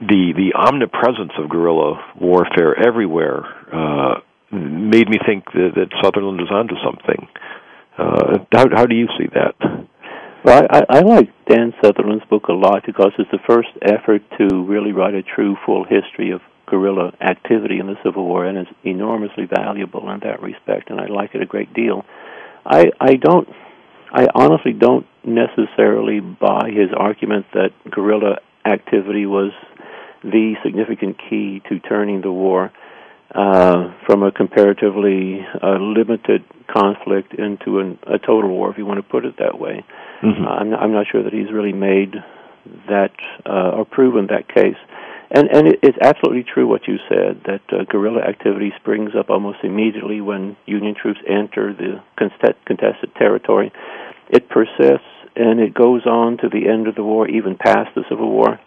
the the omnipresence of guerrilla warfare everywhere uh, made me think that, that Sutherland was onto something. Uh, how how do you see that? Well, I, I like Dan Sutherland's book a lot because it's the first effort to really write a true, full history of guerrilla activity in the Civil War, and it's enormously valuable in that respect, and I like it a great deal. I I don't, I honestly don't necessarily buy his argument that guerrilla activity was the significant key to turning the war uh, from a comparatively uh, limited conflict into an, a total war, if you want to put it that way. Mm-hmm. Uh, I'm, I'm not sure that he's really made that uh, or proven that case. And and it, it's absolutely true what you said that uh, guerrilla activity springs up almost immediately when Union troops enter the contested territory. It persists and it goes on to the end of the war, even past the Civil War,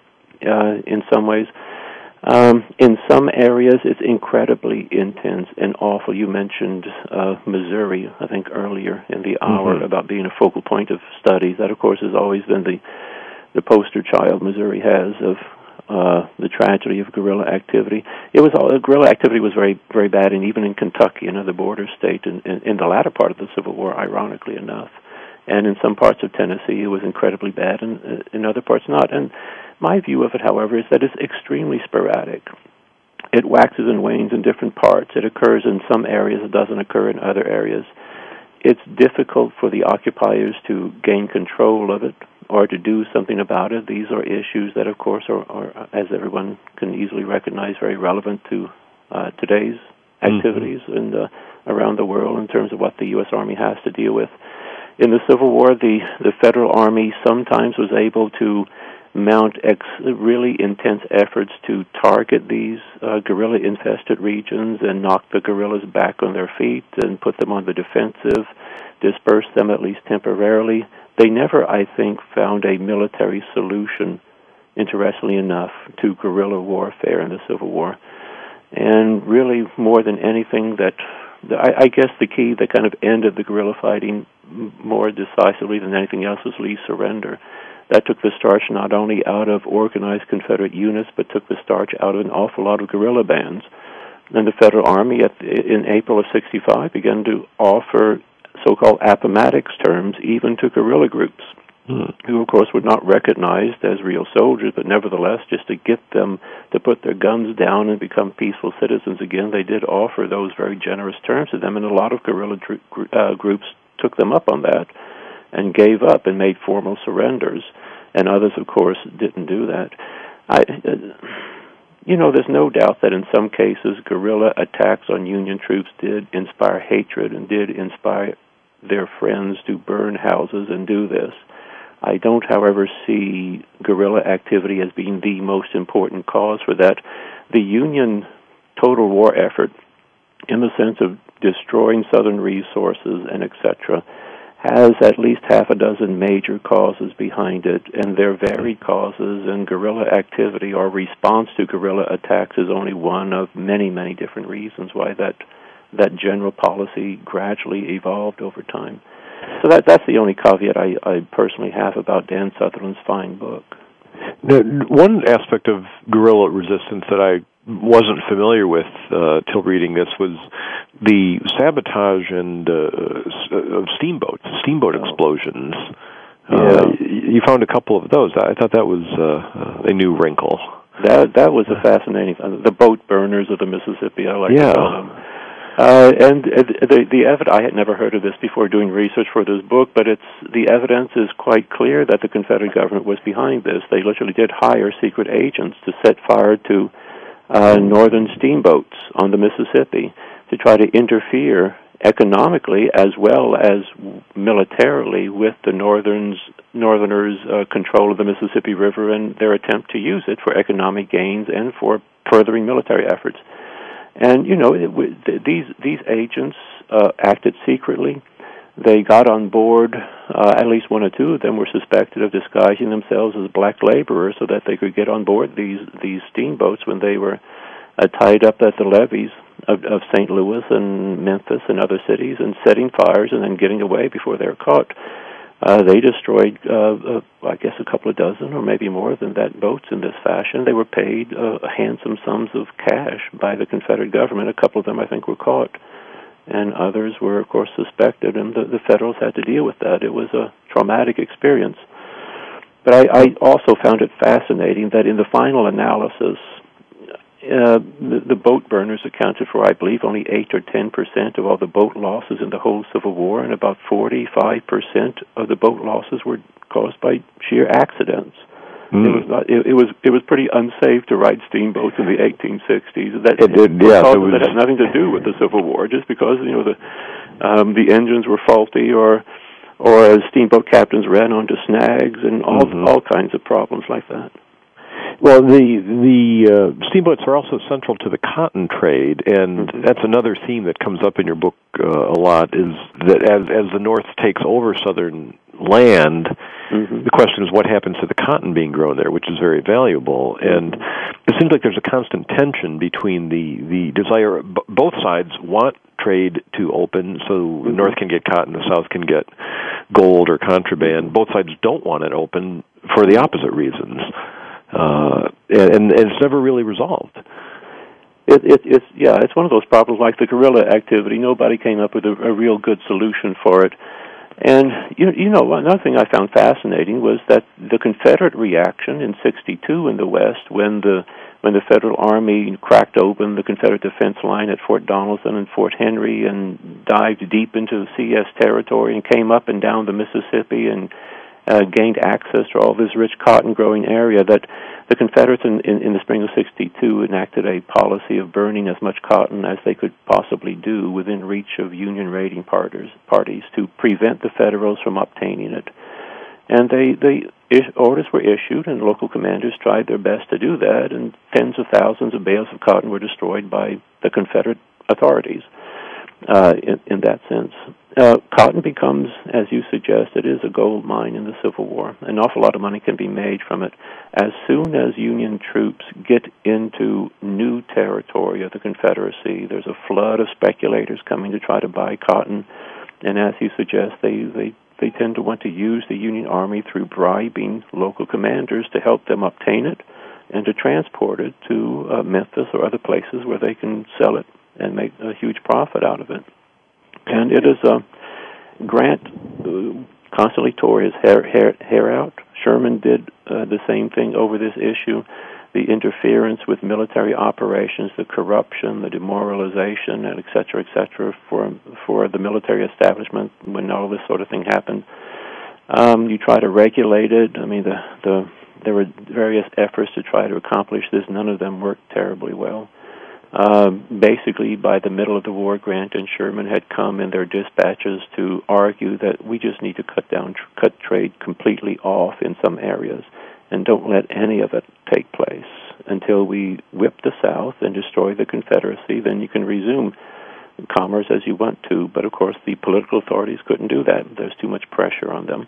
uh, in some ways. Um, in some areas, it's incredibly intense and awful. You mentioned uh, Missouri, I think, earlier in the hour mm-hmm. about being a focal point of studies. That, of course, has always been the the poster child Missouri has of uh, the tragedy of guerrilla activity. It was all guerrilla activity was very very bad, and even in Kentucky, another border state, in, in, in the latter part of the Civil War, ironically enough, and in some parts of Tennessee, it was incredibly bad, and uh, in other parts not. And my view of it, however, is that it's extremely sporadic. It waxes and wanes in different parts. It occurs in some areas. It doesn't occur in other areas. It's difficult for the occupiers to gain control of it or to do something about it. These are issues that, of course, are, are as everyone can easily recognize, very relevant to uh, today's mm-hmm. activities mm-hmm. and uh, around the world in terms of what the U.S. Army has to deal with. In the Civil War, the the Federal Army sometimes was able to mount ex- really intense efforts to target these uh, guerrilla infested regions and knock the guerrillas back on their feet and put them on the defensive, disperse them at least temporarily. They never, I think, found a military solution, interestingly enough, to guerrilla warfare in the Civil War. And really, more than anything, that I, I guess the key that kind of ended the guerrilla fighting more decisively than anything else was Lee's surrender that took the starch not only out of organized Confederate units, but took the starch out of an awful lot of guerrilla bands. And the Federal Army, at, in April of '65, began to offer so-called Appomattox terms even to guerrilla groups, hmm. who, of course, were not recognized as real soldiers, but nevertheless, just to get them to put their guns down and become peaceful citizens again, they did offer those very generous terms to them, and a lot of guerrilla dr- uh, groups took them up on that and gave up and made formal surrenders and others, of course, didn't do that. I, uh, you know, there's no doubt that in some cases, guerrilla attacks on Union troops did inspire hatred and did inspire their friends to burn houses and do this. I don't, however, see guerrilla activity as being the most important cause for that. The Union total war effort, in the sense of destroying Southern resources and etc., has at least half a dozen major causes behind it, and they're varied causes, and guerrilla activity or response to guerrilla attacks is only one of many, many different reasons why that that general policy gradually evolved over time. So that that's the only caveat I, I personally have about Dan Sutherland's fine book. Now, one aspect of guerrilla resistance that I wasn't familiar with uh, till reading this was the sabotage and uh, of steamboats, steamboat oh. explosions. Uh, yeah. Uh, you found a couple of those. I thought that was uh, a new wrinkle. That that was a fascinating. The boat burners of the Mississippi. I like yeah. to call them. Uh, and uh, the the evidence I had never heard of this before doing research for this book, but it's the evidence is quite clear that the Confederate government was behind this. They literally did hire secret agents to set fire to uh, northern steamboats on the Mississippi to try to interfere economically as well as militarily with the northerns northerners uh, control of the Mississippi River and their attempt to use it for economic gains and for furthering military efforts. And you know it, these these agents uh, acted secretly. They got on board. Uh, at least one or two of them were suspected of disguising themselves as black laborers so that they could get on board these these steamboats when they were uh, tied up at the levees of, of St. Louis and Memphis and other cities and setting fires and then getting away before they were caught. Uh, they destroyed, uh, uh, I guess, a couple of dozen or maybe more than that boats in this fashion. They were paid uh, handsome sums of cash by the Confederate government. A couple of them, I think, were caught, and others were, of course, suspected. And the, the Federals had to deal with that. It was a traumatic experience. But I, I also found it fascinating that in the final analysis, uh, the, the boat burners accounted for, I believe, only 8 or 10 percent of all the boat losses in the whole Civil War, and about 45 percent of the boat losses were caused by sheer accidents. Mm. It was not. It, it was. It was pretty unsafe to ride steamboats in the 1860s. That it did. Yeah, it was, that had nothing to do with the Civil War, just because you know the um, the engines were faulty, or or as steamboat captains ran onto snags, and all mm-hmm. all kinds of problems like that. Well, the the uh, steamboats are also central to the cotton trade, and mm-hmm. that's another theme that comes up in your book uh, a lot. Is that as as the North takes over southern land, mm-hmm. the question is what happens to the cotton being grown there, which is very valuable. And it seems like there's a constant tension between the the desire. B- both sides want trade to open, so mm-hmm. the North can get cotton, the South can get gold or contraband. Both sides don't want it open for the opposite reasons. Uh, and, and it's never really resolved. It, it, it's yeah, it's one of those problems like the guerrilla activity. Nobody came up with a, a real good solution for it. And you, you know, another thing I found fascinating was that the Confederate reaction in '62 in the West, when the when the Federal Army cracked open the Confederate defense line at Fort Donelson and Fort Henry and dived deep into CS territory and came up and down the Mississippi and uh, gained access to all this rich cotton growing area that the Confederates in, in, in the spring of 62 enacted a policy of burning as much cotton as they could possibly do within reach of Union raiding parties, parties to prevent the Federals from obtaining it. And they, they orders were issued, and local commanders tried their best to do that, and tens of thousands of bales of cotton were destroyed by the Confederate authorities uh, in, in that sense. Uh, cotton becomes, as you suggest, it is a gold mine in the Civil War. An awful lot of money can be made from it. As soon as Union troops get into new territory of the Confederacy, there's a flood of speculators coming to try to buy cotton. And as you suggest, they, they, they tend to want to use the Union Army through bribing local commanders to help them obtain it and to transport it to uh, Memphis or other places where they can sell it and make a huge profit out of it. And it is a uh, Grant uh, constantly tore his hair, hair, hair out. Sherman did uh, the same thing over this issue. The interference with military operations, the corruption, the demoralization, and et cetera, et cetera, for for the military establishment when all this sort of thing happened. Um, you try to regulate it. I mean, the the there were various efforts to try to accomplish this. None of them worked terribly well. Um, basically, by the middle of the war, Grant and Sherman had come in their dispatches to argue that we just need to cut down, tr- cut trade completely off in some areas, and don't let any of it take place until we whip the South and destroy the Confederacy. Then you can resume commerce as you want to. But of course, the political authorities couldn't do that. There's too much pressure on them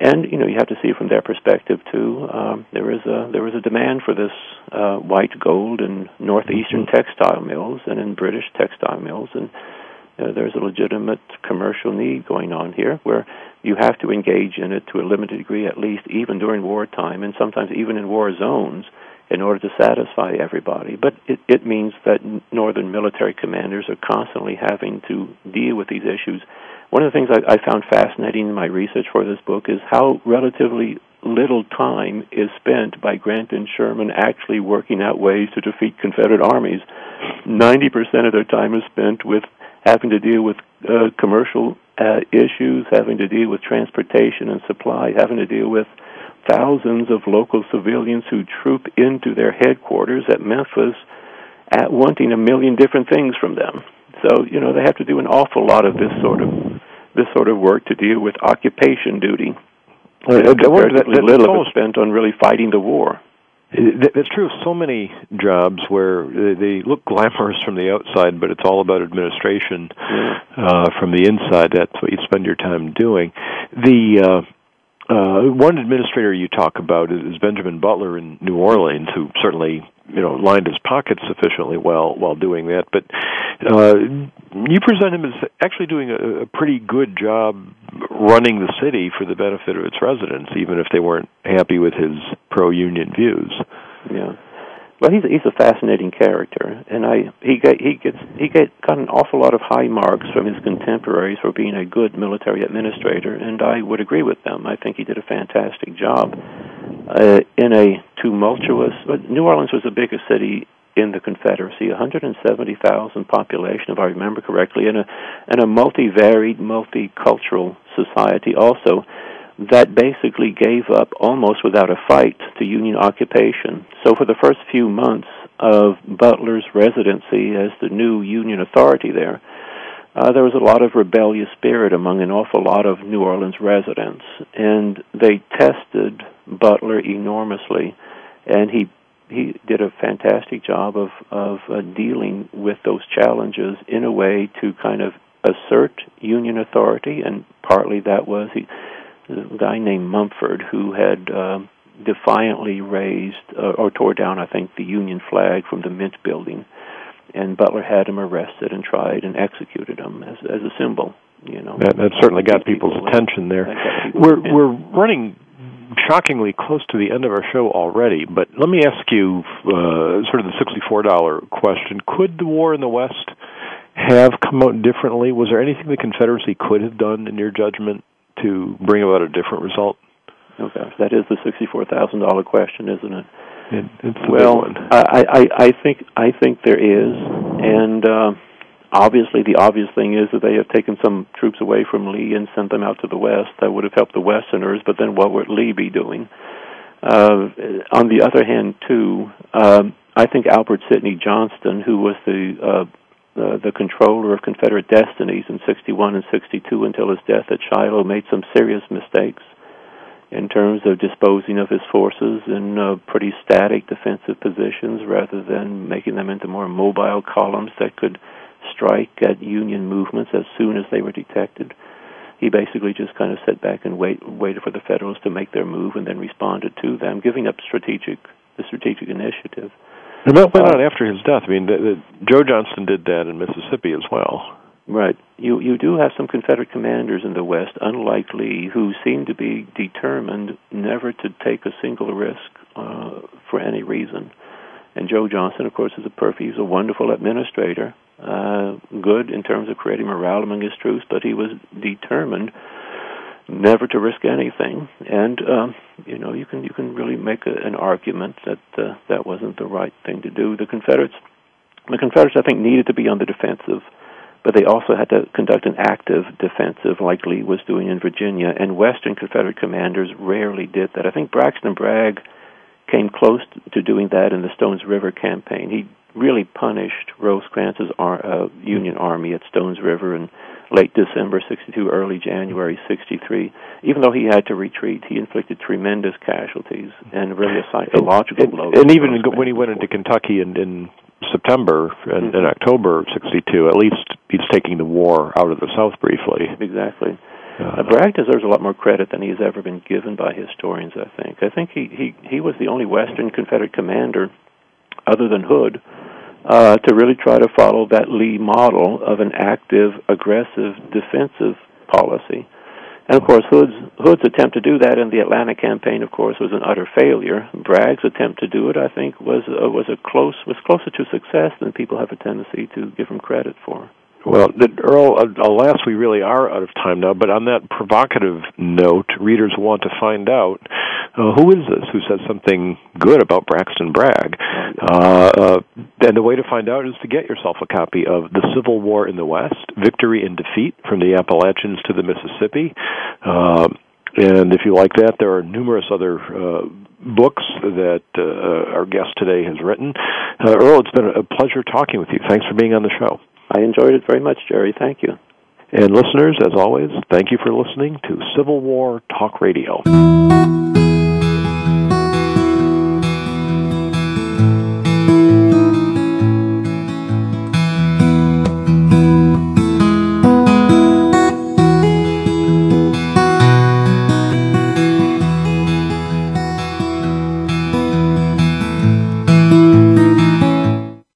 and you know you have to see from their perspective too. Um, there is a there was a demand for this uh, white gold in northeastern mm-hmm. textile mills and in British textile mills, and uh, there's a legitimate commercial need going on here where you have to engage in it to a limited degree, at least even during wartime, and sometimes even in war zones, in order to satisfy everybody. But it, it means that northern military commanders are constantly having to deal with these issues one of the things I, I found fascinating in my research for this book is how relatively little time is spent by Grant and Sherman actually working out ways to defeat Confederate armies. 90% of their time is spent with having to deal with uh, commercial uh, issues, having to deal with transportation and supply, having to deal with thousands of local civilians who troop into their headquarters at Memphis at wanting a million different things from them. So, you know, they have to do an awful lot of this sort of this sort of work to deal with occupation duty. Well, and comparatively that, little of it spent on really fighting the war. That's true of so many jobs where they look glamorous from the outside, but it's all about administration yeah. uh, from the inside. That's what you spend your time doing. The uh, uh, one administrator you talk about is Benjamin Butler in New Orleans, who certainly you know lined his pockets sufficiently well while doing that. But uh, you present him as actually doing a, a pretty good job running the city for the benefit of its residents, even if they weren't happy with his pro-union views. Yeah. Well, he's he's a fascinating character, and I he get, he gets he get got an awful lot of high marks from his contemporaries for being a good military administrator, and I would agree with them. I think he did a fantastic job uh, in a tumultuous. New Orleans was the biggest city in the Confederacy, 170,000 population, if I remember correctly, and a and a multi-varied, multicultural society also that basically gave up almost without a fight to Union occupation. So for the first few months of Butler's residency as the new Union authority there, uh, there was a lot of rebellious spirit among an awful lot of New Orleans residents, and they tested Butler enormously, and he he did a fantastic job of of uh, dealing with those challenges in a way to kind of assert Union authority, and partly that was he a guy named Mumford who had uh, defiantly raised uh, or tore down, I think, the Union flag from the Mint building, and Butler had him arrested and tried and executed him as as a symbol. You know, that, that certainly got people's attention there. We're we're running shockingly close to the end of our show already, but let me ask you uh, sort of the $64 question. Could the war in the West have come out differently? Was there anything the Confederacy could have done, in your judgment, to bring about a different result? Gosh, that is the sixty-four thousand dollar question, isn't it? it well, I, I I think I think there is, and uh, obviously the obvious thing is that they have taken some troops away from Lee and sent them out to the west. That would have helped the Westerners, but then what would Lee be doing? Uh, on the other hand, too, um, I think Albert Sidney Johnston, who was the uh, the controller of Confederate destinies in 61 and 62 until his death at Shiloh, made some serious mistakes in terms of disposing of his forces in uh, pretty static defensive positions rather than making them into more mobile columns that could strike at Union movements as soon as they were detected. He basically just kind of sat back and wait, waited for the Federals to make their move and then responded to them, giving up strategic the strategic initiative. And that went uh, on after his death. I mean, the, the, Joe Johnston did that in Mississippi as well. Right. You you do have some Confederate commanders in the West, unlike Lee, who seem to be determined never to take a single risk uh, for any reason. And Joe Johnston, of course, is a perfect. He's a wonderful administrator, uh, good in terms of creating morale among his troops, but he was determined never to risk anything. And um, you know, you can you can really make a, an argument that uh, that wasn't the right thing to do. The Confederates, the Confederates, I think, needed to be on the defensive but they also had to conduct an active defensive like Lee was doing in Virginia, and Western Confederate commanders rarely did that. I think Braxton Bragg came close to doing that in the Stones River campaign. He really punished Rosecrans's uh, Union Army at Stones River in late December 62, early January 63. Even though he had to retreat, he inflicted tremendous casualties and really a psychological blow. And, and even when he went into Kentucky and, in September and in October '62. At least he's taking the war out of the South briefly. Exactly. Uh, Bragg deserves a lot more credit than he's ever been given by historians. I think. I think he he he was the only Western Confederate commander, other than Hood, uh, to really try to follow that Lee model of an active, aggressive, defensive policy. And of course, Hood's Hood's attempt to do that in the Atlanta campaign, of course, was an utter failure. Bragg's attempt to do it, I think, was uh, was a close was closer to success than people have a tendency to give him credit for. Well, Earl, alas, we really are out of time now. But on that provocative note, readers want to find out uh, who is this who says something good about Braxton Bragg. Uh, uh, and the way to find out is to get yourself a copy of The Civil War in the West: Victory and Defeat from the Appalachians to the Mississippi. Uh, and if you like that, there are numerous other uh, books that uh, our guest today has written. Uh, Earl, it's been a pleasure talking with you. Thanks for being on the show. I enjoyed it very much, Jerry. Thank you. And listeners, as always, thank you for listening to Civil War Talk Radio.